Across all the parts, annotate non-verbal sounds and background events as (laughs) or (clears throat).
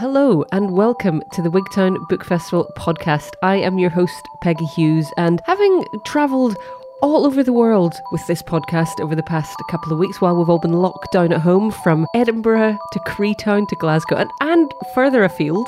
Hello and welcome to the Wigtown Book Festival podcast. I am your host, Peggy Hughes, and having travelled all over the world with this podcast over the past couple of weeks while we've all been locked down at home from Edinburgh to Creetown to Glasgow and, and further afield,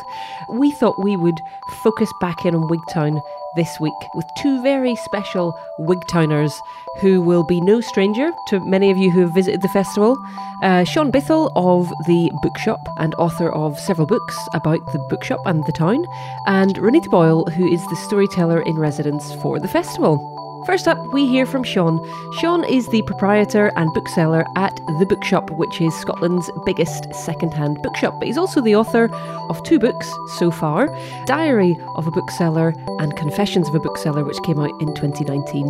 we thought we would focus back in on Wigtown this week with two very special Wigtowners who will be no stranger to many of you who have visited the festival. Uh, Shaun Bythell of The Bookshop and author of several books about the bookshop and the town, and Renita Boyle, who is the storyteller in residence for the festival. First up, we hear from Shaun. Shaun is the proprietor and bookseller at The Bookshop, which is Scotland's biggest second-hand bookshop. But he's also the author of two books so far Diary of a Bookseller and Confessions of a Bookseller, which came out in 2019.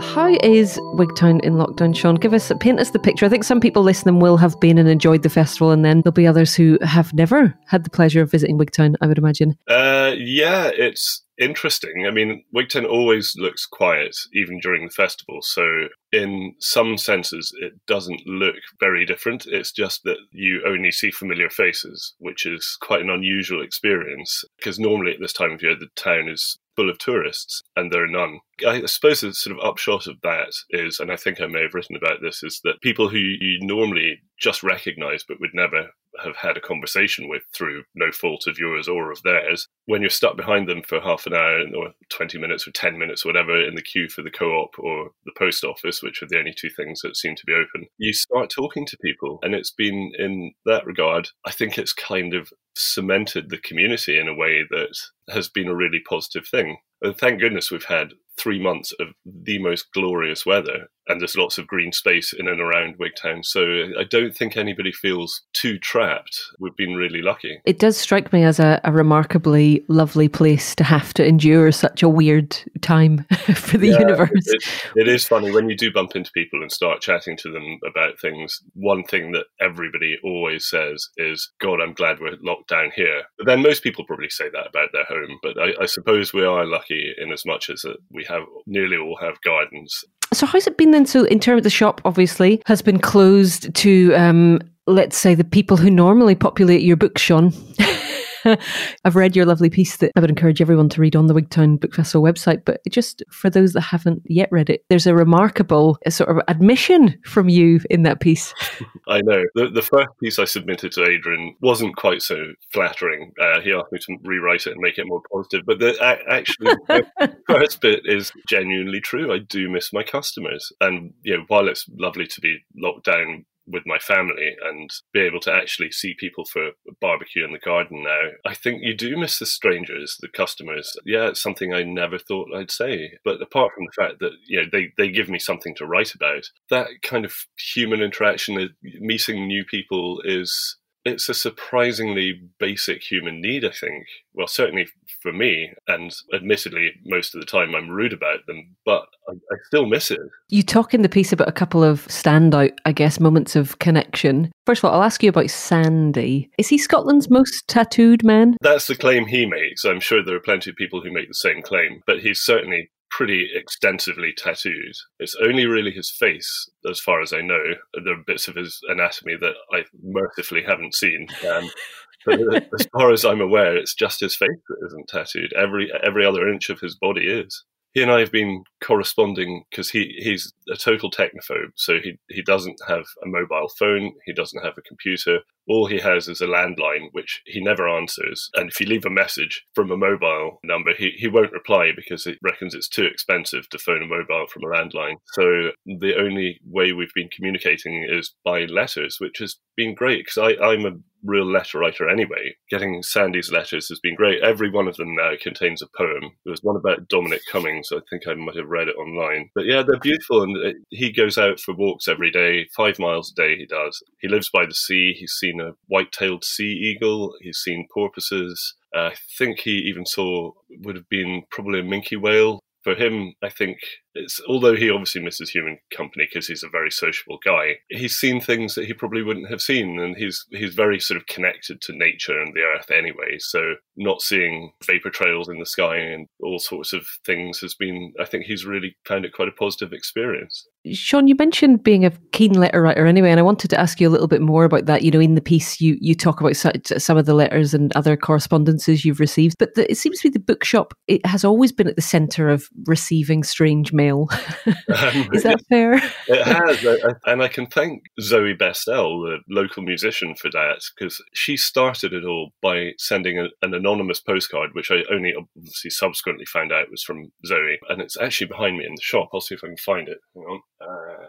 How is Wigtown in lockdown, Shaun? Give us paint us the picture. I think some people listening will have been and enjoyed the festival, and then there'll be others who have never had the pleasure of visiting Wigtown. I would imagine. Uh, yeah, it's interesting. I mean, Wigtown always looks quiet, even during the festival. So, in some senses, it doesn't look very different. It's just that you only see familiar faces, which is quite an unusual experience because normally at this time of year, the town is full of tourists and there are none. I suppose the sort of upshot of that is, and I think I may have written about this, is that people who you normally just recognize but would never have had a conversation with through no fault of yours or of theirs, when you're stuck behind them for half an hour or 20 minutes or 10 minutes or whatever in the queue for the co op or the post office, which are the only two things that seem to be open, you start talking to people. And it's been in that regard, I think it's kind of cemented the community in a way that has been a really positive thing. And thank goodness we've had three months of the most glorious weather and there's lots of green space in and around Wigtown. So uh, I don't think anybody feels too trapped. We've been really lucky. It does strike me as a, a remarkably lovely place to have to endure such a weird time (laughs) for the yeah, universe. It, it is funny when you do bump into people and start chatting to them about things. One thing that everybody always says is, God, I'm glad we're locked down here. But then most people probably say that about their home. But I, I suppose we are lucky in as much as that we have nearly all have gardens so how's it been then? So in terms of the shop, obviously has been closed to, um, let's say, the people who normally populate your books, Shaun. (laughs) (laughs) I've read your lovely piece that I would encourage everyone to read on the Wigtown Book Festival website. But just for those that haven't yet read it, there's a remarkable sort of admission from you in that piece. (laughs) I know. The, the first piece I submitted to Adrian wasn't quite so flattering. Uh, he asked me to rewrite it and make it more positive. But the, actually, (laughs) the first bit is genuinely true. I do miss my customers. And you know, while it's lovely to be locked down with my family and be able to actually see people for barbecue in the garden now. I think you do miss the strangers, the customers. Yeah, it's something I never thought I'd say. But apart from the fact that, you know, they, they give me something to write about, that kind of human interaction, meeting new people is it's a surprisingly basic human need, I think. Well, certainly for me, and admittedly, most of the time I'm rude about them, but I, I, still miss it. You talk in the piece about a couple of standout, I guess, moments of connection. First of all, I'll ask you about Sandy. Is he Scotland's most tattooed man? That's the claim he makes. I'm sure there are plenty of people who make the same claim, but he's certainly pretty extensively tattooed. It's only really his face, as far as I know. There are bits of his anatomy that I mercifully haven't seen. Um, as far as I'm aware, it's just his face that isn't tattooed. Every every other inch of his body is he and I have been corresponding because he, he's a total technophobe. So he, he doesn't have a mobile phone, he doesn't have a computer. All he has is a landline, which he never answers. And if you leave a message from a mobile number, he, he won't reply because he reckons it's too expensive to phone a mobile from a landline. So the only way we've been communicating is by letters, which has been great because I'm a real letter writer anyway. Getting Sandy's letters has been great. Every one of them now contains a poem. There's one about Dominic Cummings. I think I might have read it online. But yeah, they're beautiful. And uh, he goes out for walks every day, five miles a day he does. He lives by the sea. He's seen a white-tailed sea eagle. He's seen porpoises. Uh, I think he even saw, would have been probably a minke whale for him, I think it's although he obviously misses human company because he's a very sociable guy, he's seen things that he probably wouldn't have seen, and he's he's very sort of connected to nature and the earth anyway. So not seeing vapor trails in the sky and all sorts of things has been, I think, he's really found it quite a positive experience. Shaun, you mentioned being a keen letter writer anyway, and I wanted to ask you a little bit more about that. You know, in the piece, you you talk about some of the letters and other correspondences you've received, but the, it seems to be the bookshop. It has always been at the centre of receiving strange mail. (laughs) Um, Is that fair? it has, and I can thank Zoe Bestel, the local musician, for that because she started it all by sending a, an anonymous postcard, which I only obviously subsequently found out was from Zoe, and it's actually behind me in the shop. I'll see if I can find it. Hang on. Uh,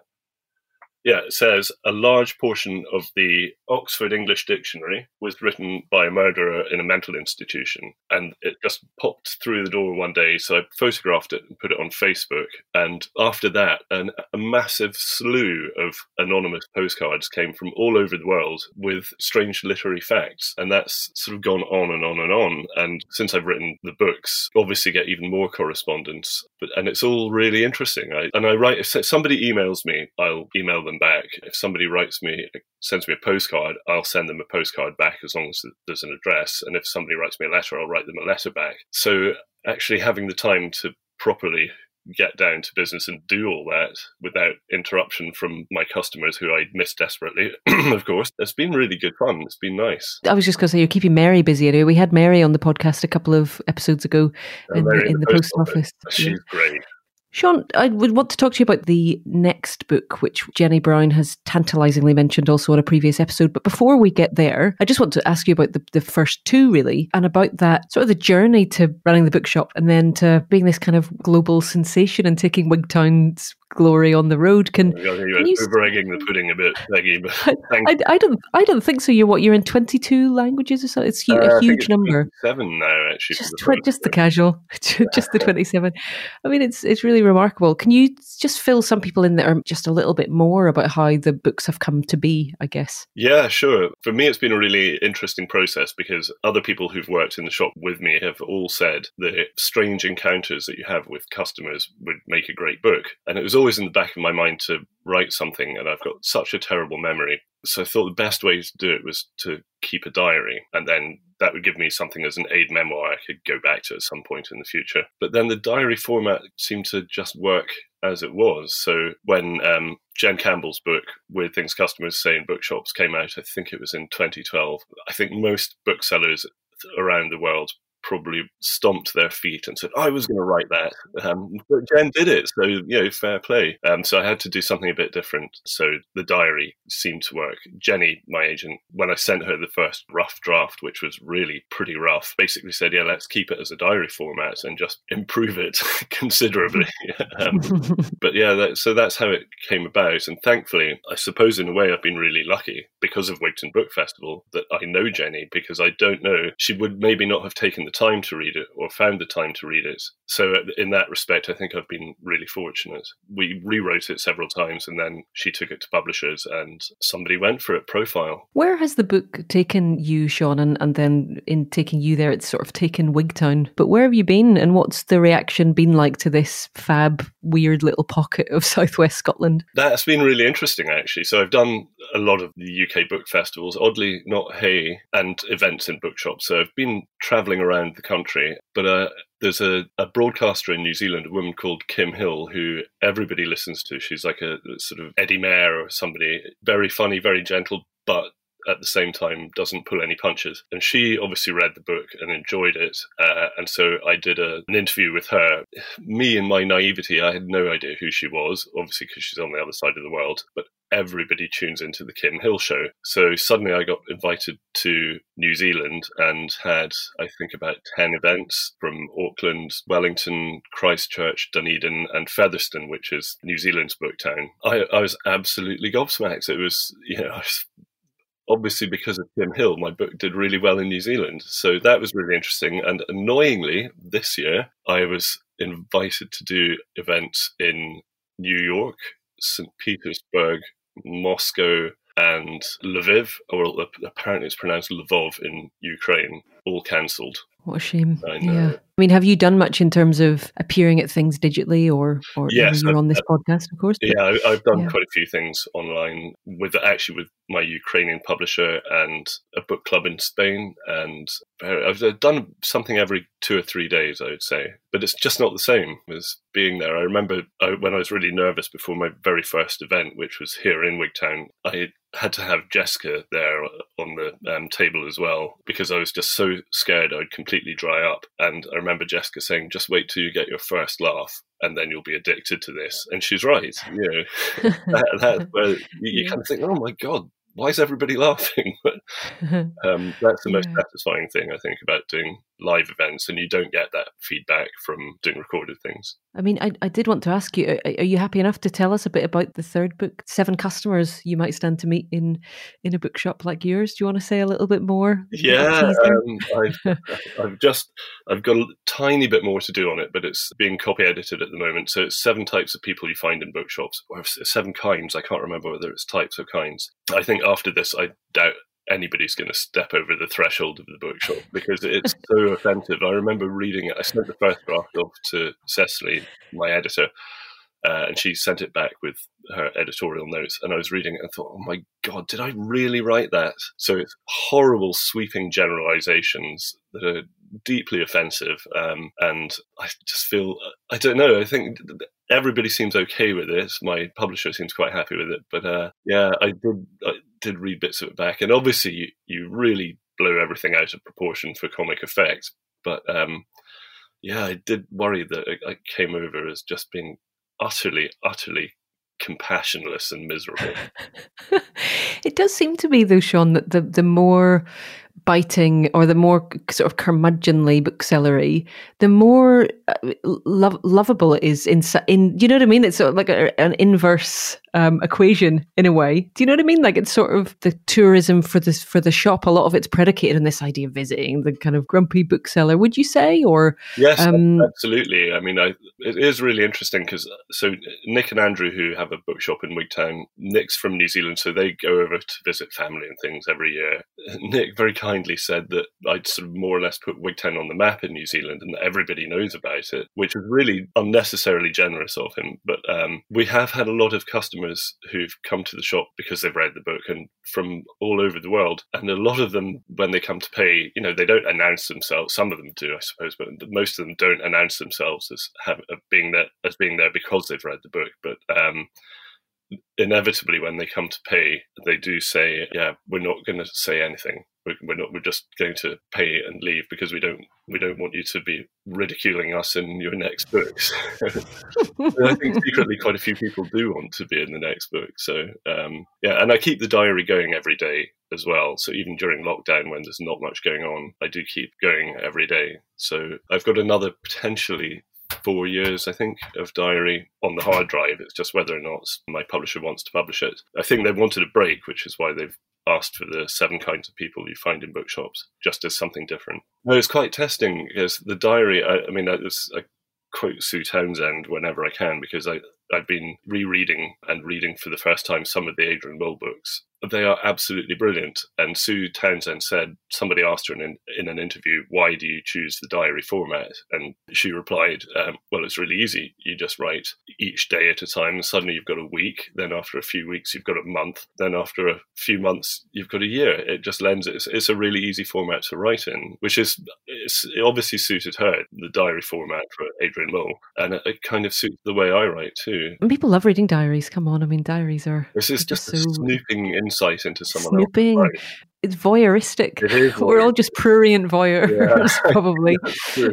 yeah, it says a large portion of the Oxford English Dictionary was written by a murderer in a mental institution. And it just popped through the door one day. So I photographed it and put it on Facebook. And after that, an, a massive slew of anonymous postcards came from all over the world with strange literary facts. And that's sort of gone on and on and on. And since I've written the books, obviously get even more correspondence. But, and it's all really interesting. I, and I write, if somebody emails me, I'll email them them back. If somebody writes me, sends me a postcard, I'll send them a postcard back as long as there's an address. And if somebody writes me a letter, I'll write them a letter back. So actually having the time to properly get down to business and do all that without interruption from my customers who I miss desperately, (clears throat) of course. It's been really good fun. It's been nice. I was just going to say, you're keeping Mary busy. Anyway. We had Mary on the podcast a couple of episodes ago in, in, the, post, post office. office. She's yeah. great. Shaun, I would want to talk to you about the next book, which Jenny Brown has tantalizingly mentioned also on a previous episode. But before we get there, I just want to ask you about the, the first two, really, and about that sort of the journey to running the bookshop and then to being this kind of global sensation and taking Wigtown's glory on the road. Can, can you over egging the pudding a bit, Peggy? But (laughs) I, I, I, don't, I don't think so. You're what? You're in 22 languages or so. It's uh, a huge number. Seven now, actually. Just, the, tw- just the casual, (laughs) just the (laughs) 27. I mean, it's it's really remarkable. Can you just fill some people in that are just a little bit more about how the books have come to be? I guess. Yeah, sure. For me, it's been a really interesting process because other people who've worked in the shop with me have all said the strange encounters that you have with customers would make a great book, and it was all always in the back of my mind to write something, and I've got such a terrible memory. So I thought the best way to do it was to keep a diary, and then that would give me something as an aid memoir I could go back to at some point in the future. But then the diary format seemed to just work as it was. So when um, Jen Campbell's book, Weird Things Customers Say in Bookshops, came out, I think it was in 2012, I think most booksellers around the world probably stomped their feet and said, I was going to write that. Um, but Jen did it. So, you know, fair play. Um, so I had to do something a bit different. So the diary seemed to work. Jenny, my agent, when I sent her the first rough draft, which was really pretty rough, basically said, yeah, let's keep it as a diary format and just (laughs) improve it (laughs) considerably. (laughs) um, but yeah, that, so that's how it came about. And thankfully, I suppose in a way I've been really lucky because of Wigtown Book Festival that I know Jenny because I don't know, she would maybe not have taken the time to read it or found the time to read it. So, in that respect, I think I've been really fortunate. We rewrote it several times and then she took it to publishers and somebody went for it, Profile. Where has the book taken you, Shaun? And, and then in taking you there, it's sort of taken Wigtown. But where have you been and what's the reaction been like to this fab, weird little pocket of (laughs) southwest Scotland? That's been really interesting, actually. So, I've done a lot of the UK book festivals, oddly, not Hay, and events in bookshops. So, I've been traveling around the country. But uh, there's a, a, broadcaster in New Zealand, a woman called Kim Hill, who everybody listens to. She's like a, sort of Eddie Mair or somebody, very funny, very gentle, but at the same time doesn't pull any punches. And she obviously read the book and enjoyed it. Uh, and so I did a, an interview with her. Me and my naivety, I had no idea who she was, obviously because she's on the other side of the world. But everybody tunes into the Kim Hill show. So suddenly I got invited to New Zealand and had, I think, about 10 events from Auckland, Wellington, Christchurch, Dunedin, and Featherston, which is New Zealand's book town. I, I was absolutely gobsmacked. It was, you know, obviously because of Kim Hill, my book did really well in New Zealand. So that was really interesting. And annoyingly, this year, I was invited to do events in New York, St. Petersburg, Moscow, and Lviv, or apparently it's pronounced Lvov in Ukraine, all cancelled. What a shame. I know. Yeah. I mean, have you done much in terms of appearing at things digitally, or or yes, you're on this podcast, of course? Yeah, I, have done yeah. quite a few things online with actually with my Ukrainian publisher and a book club in Spain, and I've done something every two or three days, I would say. But it's just not the same as being there. I remember I, when I was really nervous before my very first event, which was here in Wigtown, I had to have Jessica there on the um, table as well because I was just so scared I'd completely dry up. And I remember Jessica saying, "Just wait till you get your first laugh, and then you'll be addicted to this." And she's right. You know, (laughs) that, that's where you, you kind of think, "Oh my god, why is everybody laughing? (laughs) um, that's the most yeah. satisfying thing I think about doing live events, and you don't get that feedback from doing recorded things. I mean, I, I did want to ask you: Are you happy enough to tell us a bit about the third book, Seven Customers You Might Stand to Meet in in a bookshop like yours? Do you want to say a little bit more? Yeah, um, I've, (laughs) I've just I've got a tiny bit more to do on it, but it's being copy edited at the moment. So it's seven types of people you find in bookshops, or seven kinds. I can't remember whether it's types or kinds. I think after this, I doubt anybody's going to step over the threshold of the bookshop because it's so offensive. I remember reading it. I sent the first draft off to Cecily, my editor, uh, and she sent it back with her editorial notes. And I was reading it and thought, oh my God, did I really write that? So it's horrible, sweeping generalizations that are deeply offensive. Um, and I just feel, I don't know, I think everybody seems okay with this. My publisher seems quite happy with it. But uh, yeah, I did. I, did read bits of it back, and obviously you, you really blow everything out of proportion for comic effect. But um, yeah, I did worry that I came over as just being utterly, utterly compassionless and miserable. (laughs) it does seem to me, though, Shaun, that the the more biting or the more sort of curmudgeonly booksellery, the more uh, lo- lovable it is in, in, you know what I mean? It's sort of like a, an inverse um, equation in a way. Do you know what I mean? Like it's sort of the tourism for this for the shop. A lot of it's predicated on this idea of visiting the kind of grumpy bookseller. Would you say? Or yes, um, absolutely. I mean, I, it is really interesting because so Nick and Andrew, who have a bookshop in Wigtown, Nick's from New Zealand, so they go over to visit family and things every year. (laughs) Nick very kindly said that I'd sort of more or less put Wigtown on the map in New Zealand, and that everybody knows about it, which was really unnecessarily generous of him. But um, we have had a lot of customers customers who've come to the shop because they've read the book and from all over the world. And a lot of them, when they come to pay, you know, they don't announce themselves. Some of them do, I suppose, but most of them don't announce themselves as have, being there as being there because they've read the book. But um, inevitably, when they come to pay, they do say, "Yeah, we're not going to say anything we're not we're just going to pay and leave because we don't we don't want you to be ridiculing us in your next books (laughs) i think secretly quite a few people do want to be in the next book so um, yeah and i keep the diary going every day as well so even during lockdown when there's not much going on i do keep going every day so i've got another potentially four years, I think, of diary on the hard drive. It's just whether or not my publisher wants to publish it. I think they wanted a break, which is why they've asked for the seven kinds of people you find in bookshops, just as something different. No, it's quite testing because the diary. I, I mean, I, I quote Sue Townsend whenever I can because I I've been rereading and reading for the first time some of the Adrian Mole books, they are absolutely brilliant. And Sue Townsend said, somebody asked her in, in an interview, why do you choose the diary format? And she replied, um, well, it's really easy. You just write each day at a time. Suddenly you've got a week. Then after a few weeks, you've got a month. Then after a few months, you've got a year. It just lends it. It's, it's a really easy format to write in, which is, it obviously suited her, the diary format for Adrian Mole. And it, it kind of suits the way I write too. And people love reading diaries. Come on. I mean, diaries are. This is just, just so... snooping insight into someone Snooping. else. It's voyeuristic. It is We're all just prurient voyeurs, (laughs) yeah. (laughs) probably.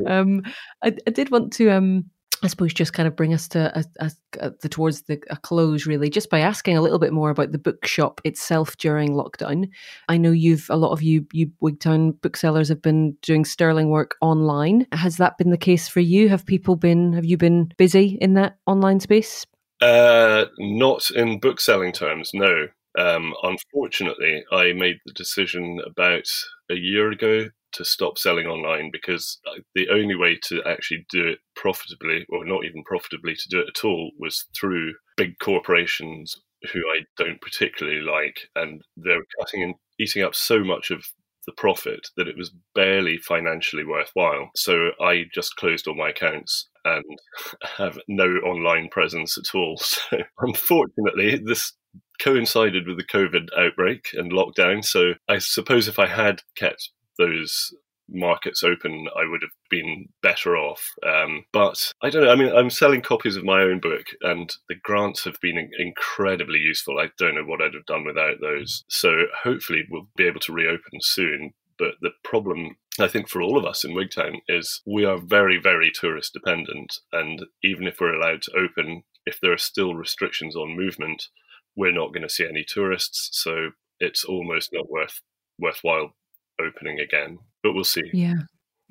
um, I, I, did want to, um, I suppose, just kind of bring us to a, a, a, towards the a close, really, just by asking a little bit more about the bookshop itself during lockdown. I know you've a lot of you, you Wigtown booksellers have been doing sterling work online. Has that been the case for you? Have people been? Have you been busy in that online space? Uh, not in bookselling terms, no. Um, unfortunately, I made the decision about a year ago to stop selling online because the only way to actually do it profitably, or not even profitably, to do it at all, was through big corporations who I don't particularly like, and they're cutting and eating up so much of the profit that it was barely financially worthwhile. So I just closed all my accounts and (laughs) have no online presence at all. (laughs) So unfortunately, this coincided with the COVID outbreak and lockdown. So I suppose if I had kept those markets open, I would have been better off. Um, but I don't know. I mean, I'm selling copies of my own book, and the grants have been incredibly useful. I don't know what I'd have done without those. So hopefully, we'll be able to reopen soon. But the problem, I think, for all of us in Wigtown is we are very, very tourist dependent. And even if we're allowed to open, if there are still restrictions on movement, we're not going to see any tourists. So it's almost not worth worthwhile opening again. But we'll see. Yeah.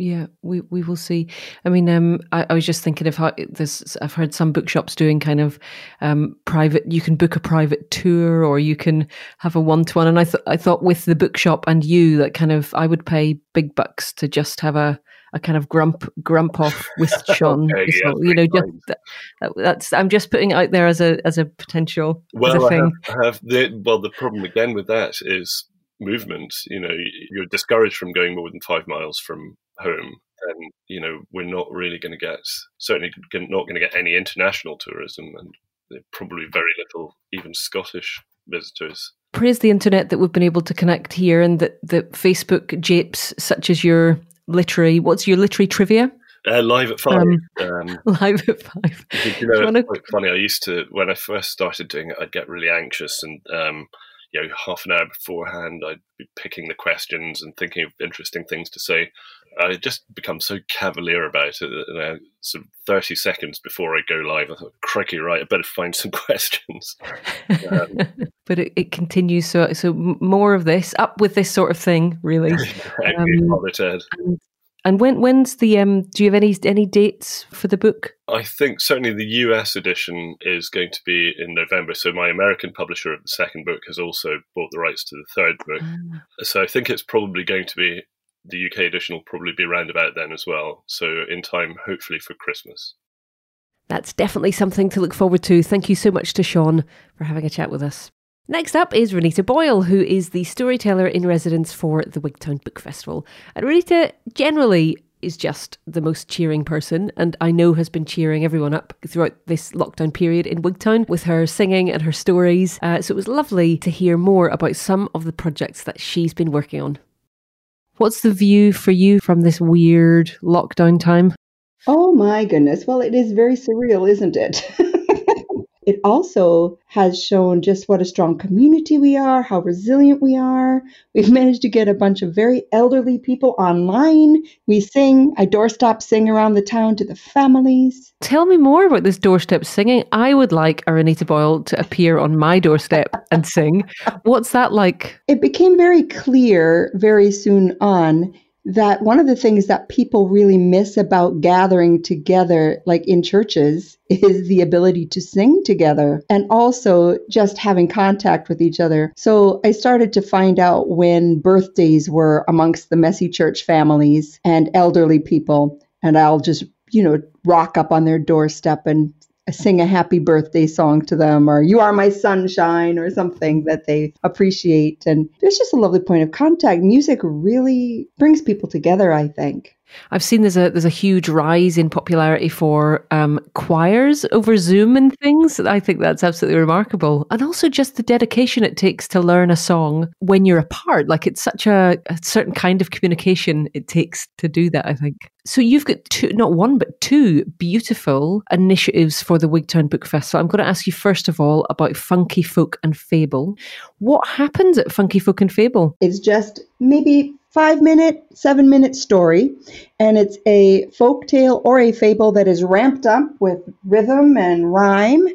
Yeah, we, we will see. I mean, um, I, I was just thinking of how this. I've heard some bookshops doing kind of um, private. You can book a private tour, or you can have a one to one. And I thought I thought with the bookshop and you, that kind of I would pay big bucks to just have a a kind of grump grump off with (laughs) Shaun. okay, yeah, you know, just that, that's I'm just putting out there as a as a potential well, a thing. I have, I have the well the problem again with that is movement. You know, you're discouraged from going more than five miles from home. And, you know, we're not really going to get, certainly not going to get any international tourism and probably very little even Scottish visitors. Praise the internet that we've been able to connect here and that, that Facebook japes such as your literary, what's your literary trivia? Uh, live at five. Um, um, (laughs) live at five. You know, it's quite funny. I used to, when I first started doing it, I'd get really anxious and um, you know, half an hour beforehand, I'd be picking the questions and thinking of interesting things to say. I just become so cavalier about it that you know, sort of 30 seconds before I go live, I thought, crikey, right, I better find some (laughs) questions. Um, (laughs) but it, it, continues. So, so more of this, up with this sort of thing, really. (laughs) um, and, when when's the um? Do you have any any dates for the book? I think certainly the US edition is going to be in November. So my American publisher of the second book has also bought the rights to the third book. Ah. So I think it's probably going to be the UK edition will probably be around about then as well. So in time, hopefully for Christmas. That's definitely something to look forward to. Thank you so much to Shaun for having a chat with us. Next up is Renita Boyle, who is the storyteller in residence for the Wigtown Book Festival. And Renita generally is just the most cheering person, and I know has been cheering everyone up throughout this lockdown period in Wigtown with her singing and her stories. Uh, so it was lovely to hear more about some of the projects that she's been working on. What's the view for you from this weird lockdown time? Oh my goodness. Well, it is very surreal, isn't it? (laughs) it also has shown just what a strong community we are, how resilient we are. We've (laughs) managed to get a bunch of very elderly people online. We sing, I doorstop sing around the town to the families. Tell me more about this doorstep singing. I would like a Renita Boyle to appear on my doorstep and sing. (laughs) What's that like? It became very clear very soon on that one of the things that people really miss about gathering together, like in churches, (laughs) is the ability to sing together and also just having contact with each other. So I started to find out when birthdays were amongst the messy church families and elderly people. And I'll just, you know, rock up on their doorstep and sing a happy birthday song to them or you are my sunshine or something that they appreciate. And there's just a lovely point of contact. Music really brings people together i think I've seen there's a there's a huge rise in popularity for um, choirs over Zoom and things. I think that's absolutely remarkable, and also just the dedication it takes to learn a song when you're apart. Like it's such a, a certain kind of communication it takes to do that. I think. So you've got two, not one but two beautiful initiatives for the Wigtown Book Festival. I'm going to ask you first of all about Funky Folk and Fable. What happens at Funky Folk and Fable? It's just maybe five minute, seven minute story, and it's a folk tale or a fable that is ramped up with rhythm and rhyme,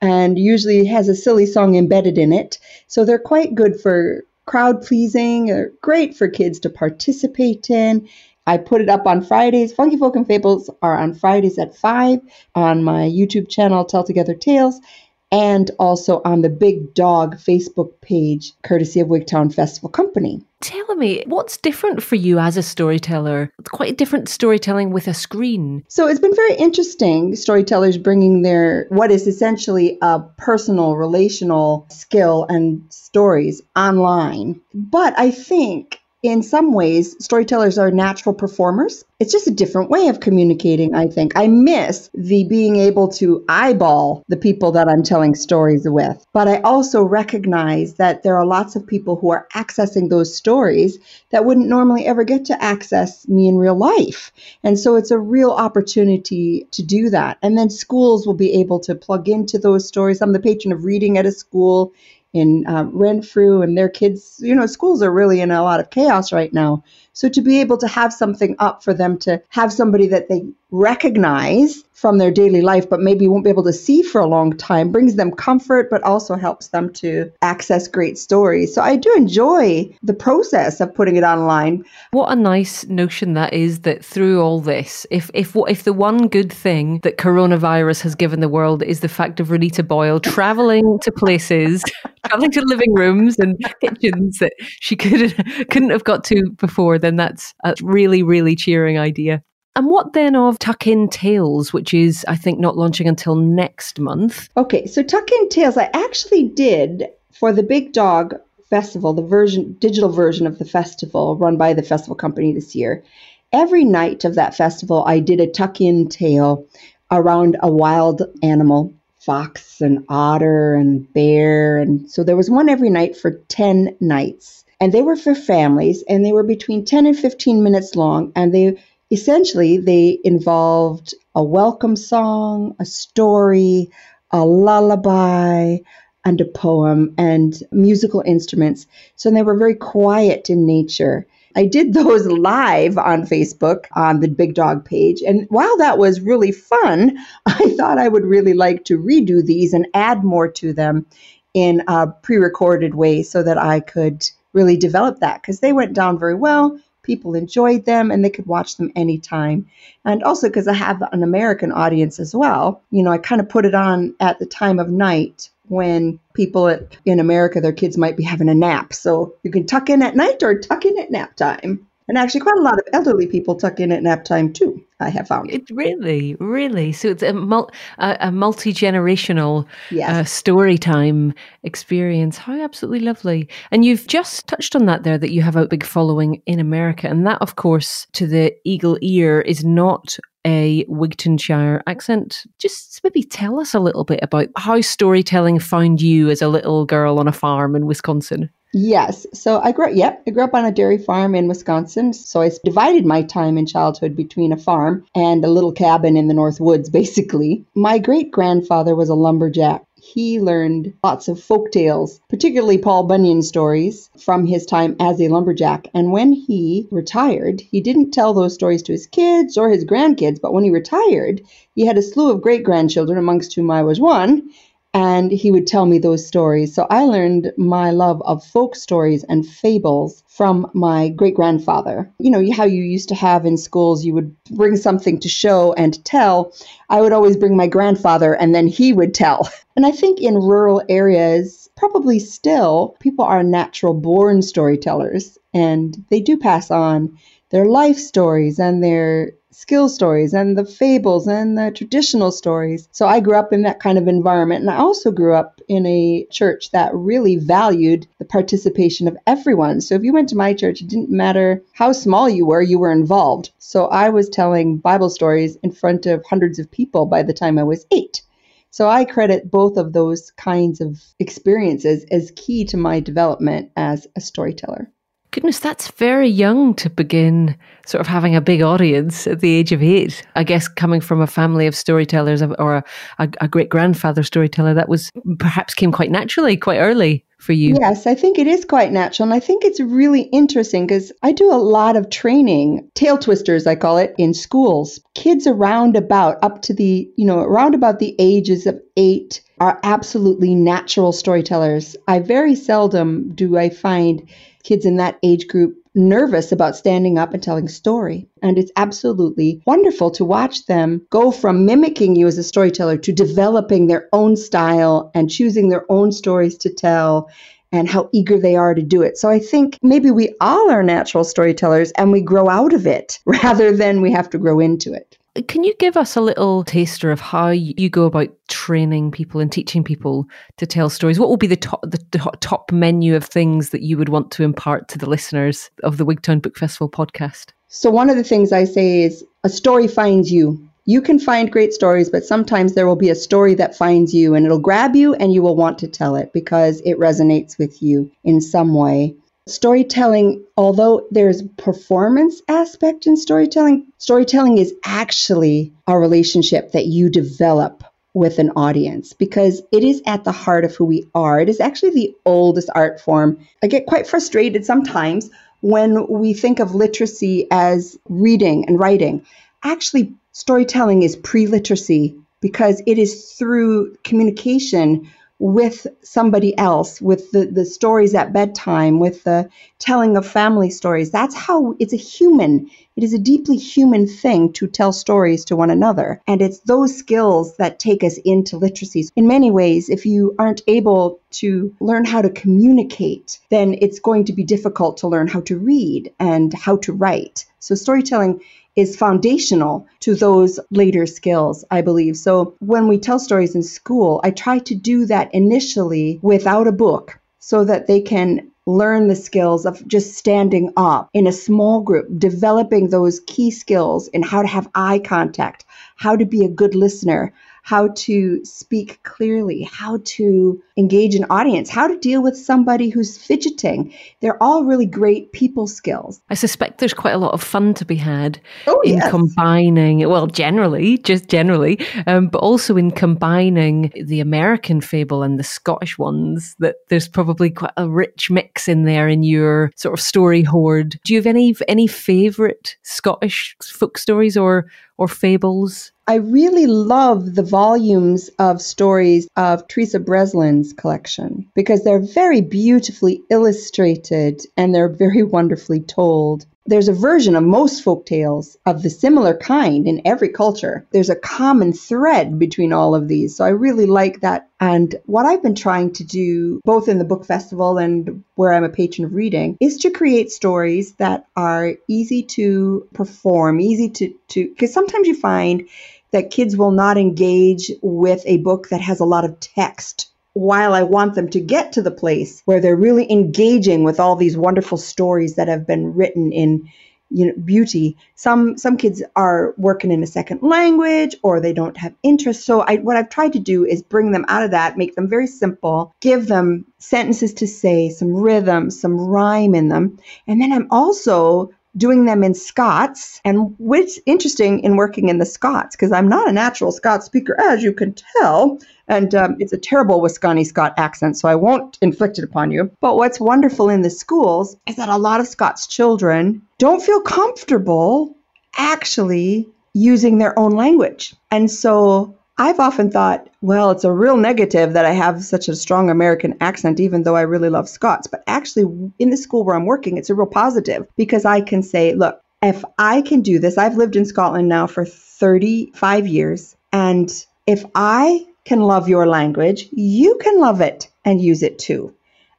and usually has a silly song embedded in it. So they're quite good for crowd pleasing, or great for kids to participate in. I put it up on Fridays. Funky Folk and Fables are on Fridays at 5 on my YouTube channel, Tell Together Tales and also on the Big Dog Facebook page, courtesy of Wigtown Festival Company. Tell me, what's different for you as a storyteller? It's quite different storytelling with a screen. So it's been very interesting, storytellers bringing their what is essentially a personal, relational skill and stories online. But I think in some ways, storytellers are natural performers. It's just a different way of communicating, I think. I miss the being able to eyeball the people that I'm telling stories with. But I also recognize that there are lots of people who are accessing those stories that wouldn't normally ever get to access me in real life. And so it's a real opportunity to do that. And then schools will be able to plug into those stories. I'm the patron of reading at a school in uh, Renfrew, and their kids, you know, schools are really in a lot of chaos right now. So to be able to have something up for them to have somebody that they recognize from their daily life, but maybe won't be able to see for a long time, brings them comfort, but also helps them to access great stories. So I do enjoy the process of putting it online. What a nice notion that is that through all this, if if if the one good thing that coronavirus has given the world is the fact of Renita Boyle traveling to places, (laughs) traveling to living rooms and kitchens that she could (laughs) couldn't have got to before, then that's a really, really cheering idea. And what then of Tuck In Tales, which is, I think, not launching until next month? Okay, so Tuck In Tales, I actually did for the Big Dog Festival, the version, digital version of the festival run by the festival company this year. Every night of that festival, I did a tuck in tale around a wild animal fox and otter and bear. And so there was one every night for 10 nights. And they were for families and they were between 10 and 15 minutes long. And they essentially they involved a welcome song, a story, a lullaby, and a poem and musical instruments. So they were very quiet in nature. I did those (laughs) live on Facebook on the Big Dog page. And while that was really fun, (laughs) I thought I would really like to redo these and add more to them in a pre recorded way so that I could really develop that because they went down very well people enjoyed them and they could watch them anytime. And also because I have an American audience as well, you know, I kind of put it on at the time of night when people in America, their kids might be having a nap. So you can tuck in at night or tuck in at nap time. And actually, quite a lot of elderly people tuck in at nap time too. I have found it really, really. So it's a, mul- a, a multi generational yes. uh, story time experience. How absolutely lovely! And you've just touched on that there that you have a big following in America, and that, of course, to the eagle ear, is not a Wigtownshire accent. Just maybe tell us a little bit about how storytelling found you as a little girl on a farm in Wisconsin. Yes. So I grew up, yep, I grew up on a dairy farm in Wisconsin. So I divided my time in childhood between a farm and a little cabin in the North Woods, (laughs) basically. My great grandfather was a lumberjack. He learned lots of folk tales, particularly Paul Bunyan stories from his time as a lumberjack. And when he retired, he didn't tell those stories to his kids or his grandkids, but when he retired, he had a slew of great grandchildren, amongst whom I was one and he would tell me those stories. So I learned my love of folk stories and fables from my great grandfather. You know, how you used to have in schools, you would bring something to show and tell. I would always bring my grandfather, and then he would tell. (laughs) And I think in rural areas, probably still, people are natural born storytellers, and they do pass on their life stories and their skill stories and the fables and the traditional stories. So I grew up in that kind of environment. And I also grew up in a church that really valued the participation of everyone. So if you went to my church, it didn't matter how small you were, you were involved. So I was telling Bible stories in front of hundreds of people by the time I was eight. So I credit both of those kinds of experiences as key to my development as a storyteller. Goodness, that's very young to begin sort of having a big audience at the age of eight. I guess coming from a family of storytellers or a, a, a great grandfather storyteller, that was perhaps came quite naturally, quite early for you. Yes, I think it is quite natural. And I think it's really interesting because I do a lot of training, tale twisters, I call it, in schools. Kids around about up to the, you know, around about the ages of eight are absolutely natural storytellers. I very seldom do I find kids in that age group nervous about standing up and telling a story. And it's absolutely wonderful to watch them go from mimicking you as a storyteller to developing their own style and choosing their own stories to tell and how eager they are to do it. So I think maybe we all are natural storytellers and we grow out of it (laughs) rather than we have to grow into it. Can you give us a little taster of how you go about training people and teaching people to tell stories? What will be the top, the, the top menu of things that you would want to impart to the listeners of the Wigtown Book Festival podcast? So, one of the things I say is a story finds you. You can find great stories, but sometimes there will be a story that finds you and it'll grab you and you will want to tell it because it resonates with you in some way storytelling although there's performance aspect in storytelling storytelling is actually a relationship that you develop with an audience because it is at the heart of who we are. It is actually the oldest art form. I get quite frustrated sometimes when we think of literacy as reading and writing. Actually storytelling is pre-literacy because it is through communication with somebody else, with the, the stories at bedtime, with the telling of family stories. That's how it's a human. It is a deeply human thing to tell stories to one another. And it's those skills that take us into literacy. In many ways, if you aren't able to learn how to communicate, then it's going to be difficult to learn how to read and how to write. So storytelling is foundational to those later skills, I believe. So when we tell stories in school, I try to do that initially without a book so that they can learn the skills of just standing up in a small group, developing those key skills in how to have eye contact, how to be a good listener, how to speak clearly, how to engage an audience, how to deal with somebody who's fidgeting. They're all really great people skills. I suspect there's quite a lot of fun to be had oh, in yes. combining, well, generally, just generally, um, but also in combining the American fable and the Scottish ones, that there's probably quite a rich mix in there in your sort of story hoard. Do you have any any favourite Scottish folk stories or or fables? I really love the volumes of stories of Theresa Breslin's collection because they're very beautifully illustrated and they're very wonderfully told there's a version of most folk tales of the similar kind in every culture. There's a common thread between all of these. So I really like that. And what I've been trying to do, both in the book festival and where I'm a patron of reading, is to create stories that are easy to perform, easy to, to, because sometimes you find that kids will not engage with a book that has a lot of text while I want them to get to the place where they're really engaging with all these wonderful stories that have been written in you know beauty. Some some kids are working in a second language or they don't have interest. So I what I've tried to do is bring them out of that make them very simple give them sentences to say some rhythm some rhyme in them. And then I'm also doing them in Scots. And what's interesting in working in the Scots, because I'm not a natural Scots speaker, as you can tell, and um, it's a terrible Wisconsin Scot accent, so I won't inflict it upon you. But what's wonderful in the schools is that a lot of Scots children don't feel comfortable actually using their own language. And so I've often thought, well, it's a real negative that I have such a strong American accent, even though I really love Scots. But actually, in the school where I'm working, it's a real positive because I can say, look, if I can do this, I've lived in Scotland now for 35 years. And if I can love your language, you can love it and use it too.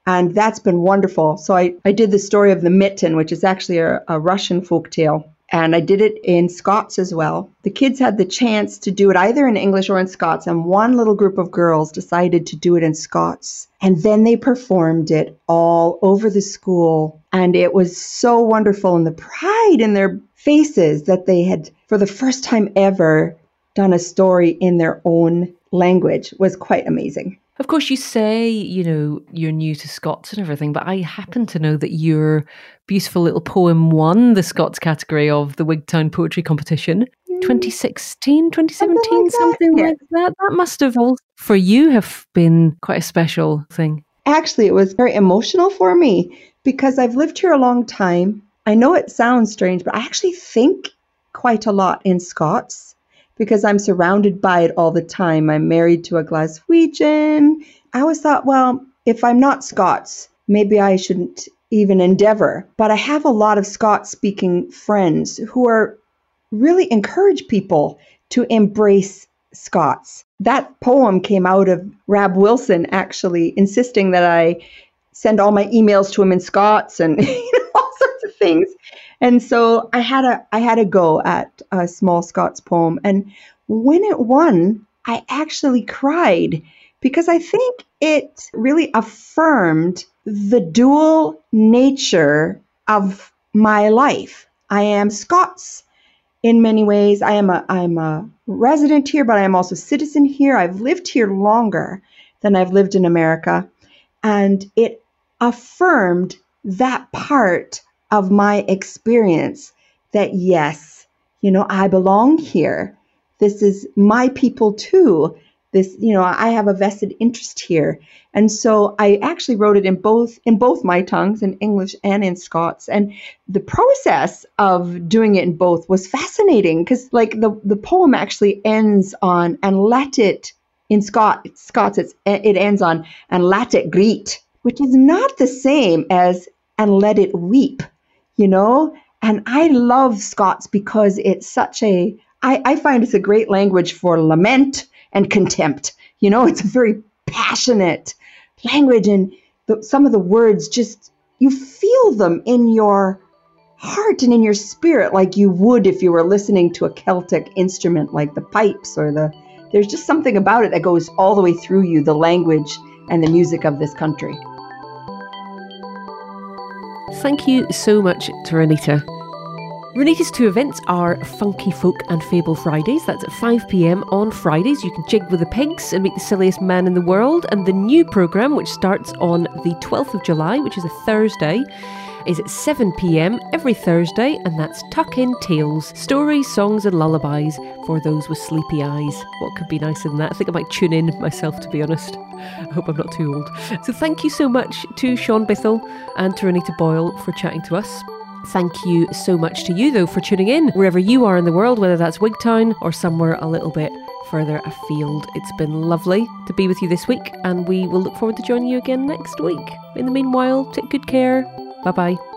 And that's been wonderful. So I, I did the story of the mitten, which is actually a, a Russian folk tale and I did it in Scots as well. The kids had the chance to do it either in English or in Scots, and one little group of girls decided to do it in Scots. And then they performed it all over the school, and it was so wonderful. And the pride in their faces that they had, for the first time ever, done a story in their own language was quite amazing. Of course, you say, you know, you're new to Scots and everything, but I happen to know that your beautiful little poem won the Scots category of the Wigtown Poetry Competition. Mm. 2016, 2017, something, like, something that. like that. That must have all, for you, have been quite a special thing. Actually, it was very emotional for me because I've lived here a long time. I know it sounds strange, but I actually think quite a lot in Scots because I'm surrounded by it all the time. I'm married to a Glaswegian. I always thought, well, if I'm not Scots, maybe I shouldn't even endeavor. But I have a lot of Scots speaking friends who are really encourage people to embrace Scots. That poem came out of Rab Wilson actually insisting that I send all my emails to him in Scots and (laughs) you know, all sorts of things. And so I had a I had a go at a small Scots poem, and when it won, I actually cried because I think it really affirmed the dual nature of my life. I am Scots in many ways. I am a I'm a resident here, but I am also a citizen here. I've lived here longer than I've lived in America, and it affirmed that part of my experience that yes, you know, I belong here. This is my people too. This, you know, I have a vested interest here. And so I actually wrote it in both in both my tongues, in English and in Scots. And the process of doing it in both was fascinating because like the, the poem actually ends on and let it in Scot Scots it's, it ends on and let it greet, which is not the same as and let it weep you know? And I love Scots because it's such a, I, I find it's a great language for lament and contempt. You know, (laughs) it's a very passionate language, and the, some of the words just, you feel them in your heart and in your spirit like you would if you were listening to a Celtic instrument like the pipes or the, there's just something about it that goes all the way through you, the language and the music of this country. Thank you so much to Renita. Renita's two events are Funky Folk and Fable Fridays. That's at 5 pm on Fridays. You can jig with the pigs and meet the silliest man in the world. And the new programme, which starts on the 12th of July, which is a Thursday, is at 7 pm every Thursday, and that's Tuck In Tales stories, songs, and lullabies for those with sleepy eyes. What could be nicer than that? I think I might tune in myself, to be honest. I hope I'm not too old. So, thank you so much to Shaun Bythell and to Renita Boyle for chatting to us. Thank you so much to you, though, for tuning in wherever you are in the world, whether that's Wigtown or somewhere a little bit further afield. It's been lovely to be with you this week, and we will look forward to joining you again next week. In the meanwhile, take good care Bye bye.